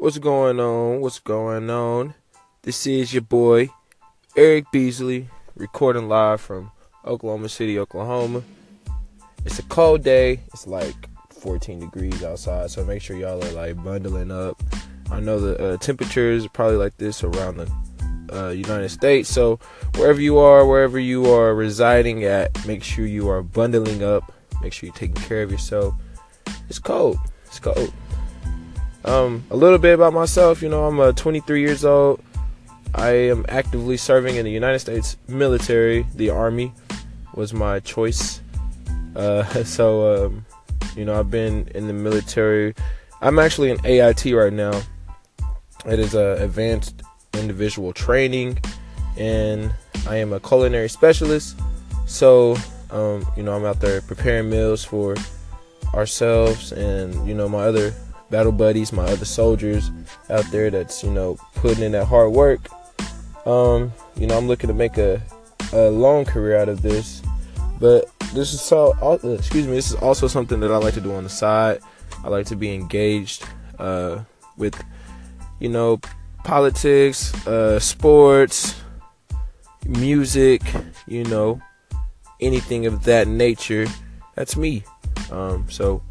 What's going on? What's going on? This is your boy, Eric Beasley, recording live from Oklahoma City, Oklahoma. It's a cold day. It's like 14 degrees outside, so make sure y'all are like bundling up. I know the uh, temperatures are probably like this around the uh, United States, so wherever you are, wherever you are residing at, make sure you are bundling up. Make sure you're taking care of yourself. It's cold. It's cold. Um, a little bit about myself. You know, I'm uh, 23 years old. I am actively serving in the United States military. The Army was my choice. Uh, so, um, you know, I've been in the military. I'm actually in AIT right now. It is a advanced individual training, and I am a culinary specialist. So, um, you know, I'm out there preparing meals for ourselves and you know my other battle buddies, my other soldiers out there that's you know putting in that hard work. Um, you know, I'm looking to make a a long career out of this, but this is so. Uh, excuse me. This is also something that I like to do on the side. I like to be engaged uh, with, you know, politics, uh, sports, music. You know, anything of that nature. That's me. Um, so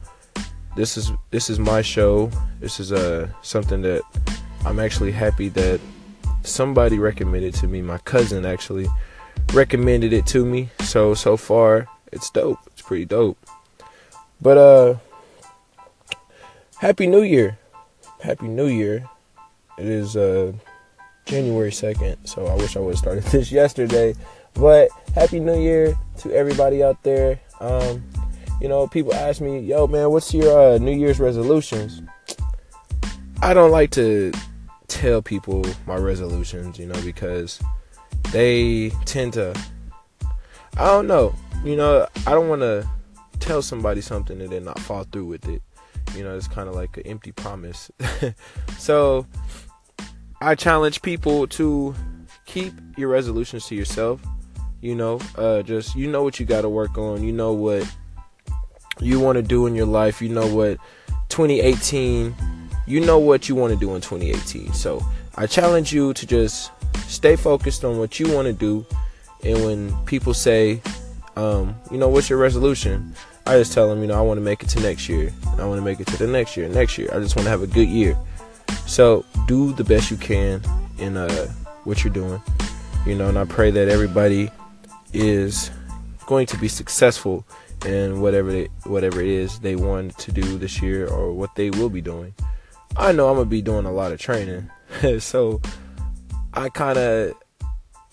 this is this is my show. This is uh something that I'm actually happy that somebody recommended to me. My cousin actually recommended it to me. So so far it's dope. It's pretty dope. But uh Happy New Year. Happy New Year. It is uh January 2nd, so I wish I would have started this yesterday. But Happy New Year to everybody out there. Um you know, people ask me, "Yo, man, what's your uh, New Year's resolutions?" I don't like to tell people my resolutions, you know, because they tend to. I don't know, you know. I don't want to tell somebody something and then not fall through with it. You know, it's kind of like an empty promise. so, I challenge people to keep your resolutions to yourself. You know, uh, just you know what you got to work on. You know what you want to do in your life. You know what 2018, you know what you want to do in 2018. So I challenge you to just stay focused on what you want to do. And when people say, um, you know, what's your resolution? I just tell them, you know, I want to make it to next year. I want to make it to the next year, next year. I just want to have a good year. So do the best you can in uh, what you're doing, you know, and I pray that everybody is going to be successful and whatever they, whatever it is they want to do this year or what they will be doing. I know I'm gonna be doing a lot of training, so I kind of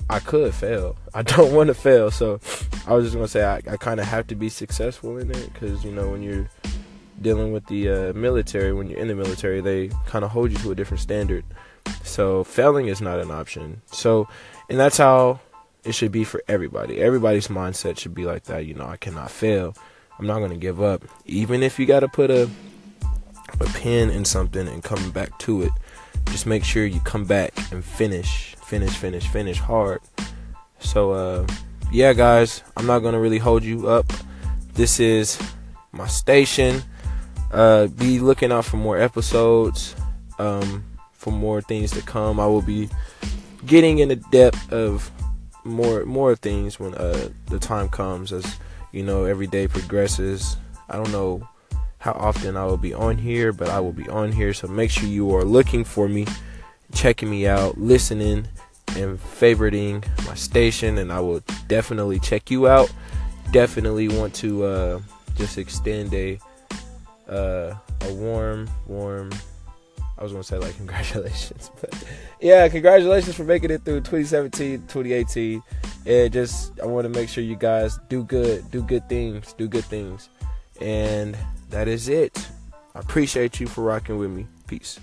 I could fail. I don't want to fail, so I was just gonna say I, I kind of have to be successful in it because you know when you're dealing with the uh, military, when you're in the military, they kind of hold you to a different standard. So failing is not an option. So, and that's how it should be for everybody. Everybody's mindset should be like that. You know, I cannot fail. I'm not going to give up. Even if you got to put a a pin in something and come back to it, just make sure you come back and finish, finish, finish, finish hard. So, uh, yeah, guys, I'm not going to really hold you up. This is my station. Uh, be looking out for more episodes, um, for more things to come. I will be getting in the depth of more more things when uh, the time comes as you know every day progresses. I don't know how often i will be on here but i will be on here. So make sure you are looking for me checking me out listening and favoriting my station. And i will definitely check you out. Definitely want to uh, just extend a uh, a warm warm I was gonna say like congratulations, but yeah, congratulations for making it through 2017, 2018. And just I want to make sure you guys do good, do good things, do good things, and that is it. I appreciate you for rocking with me. Peace.